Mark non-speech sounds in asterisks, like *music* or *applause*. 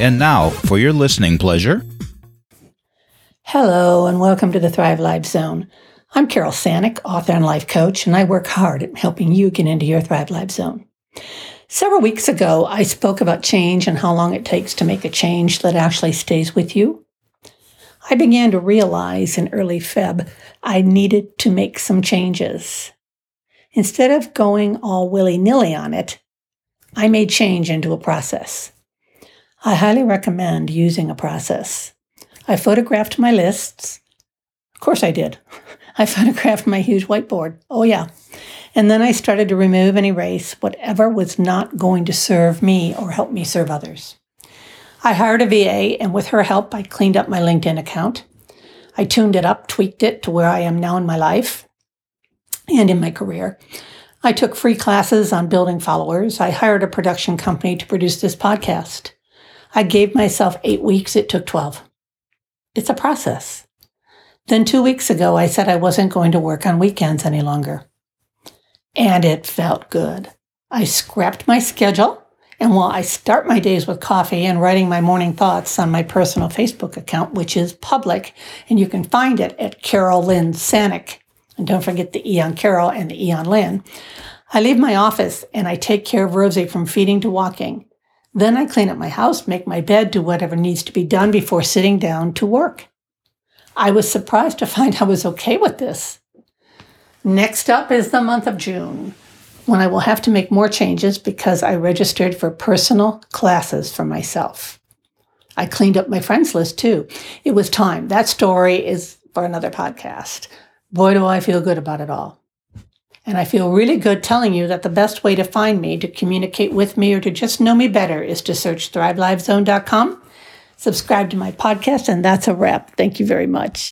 And now, for your listening pleasure. Hello, and welcome to the Thrive Life Zone. I'm Carole Sanick, author and life coach, and I work hard at helping you get into your Thrive Life Zone. Several weeks ago, I spoke about change and how long it takes to make a change that actually stays with you. I began to realize in early Feb I needed to make some changes. Instead of going all willy nilly on it, I made change into a process. I highly recommend using a process. I photographed my lists. Of course, I did. *laughs* I photographed my huge whiteboard. Oh, yeah. And then I started to remove and erase whatever was not going to serve me or help me serve others. I hired a VA, and with her help, I cleaned up my LinkedIn account. I tuned it up, tweaked it to where I am now in my life and in my career. I took free classes on building followers. I hired a production company to produce this podcast. I gave myself eight weeks, it took 12. It's a process. Then two weeks ago, I said I wasn't going to work on weekends any longer. And it felt good. I scrapped my schedule. And while I start my days with coffee and writing my morning thoughts on my personal Facebook account, which is public, and you can find it at Carole Lynne Sanick, and don't forget the E on Carol and the E on Lynn, I leave my office and I take care of Rosie from feeding to walking. Then I clean up my house, make my bed, do whatever needs to be done before sitting down to work. I was surprised to find I was okay with this. Next up is the month of June, when I will have to make more changes because I registered for personal classes for myself. I cleaned up my friends list too. It was time. That story is for another podcast. Boy, do I feel good about it all. And I feel really good telling you that the best way to find me, to communicate with me, or to just know me better is to search thrivelifezone.com, subscribe to my podcast, and that's a wrap. Thank you very much.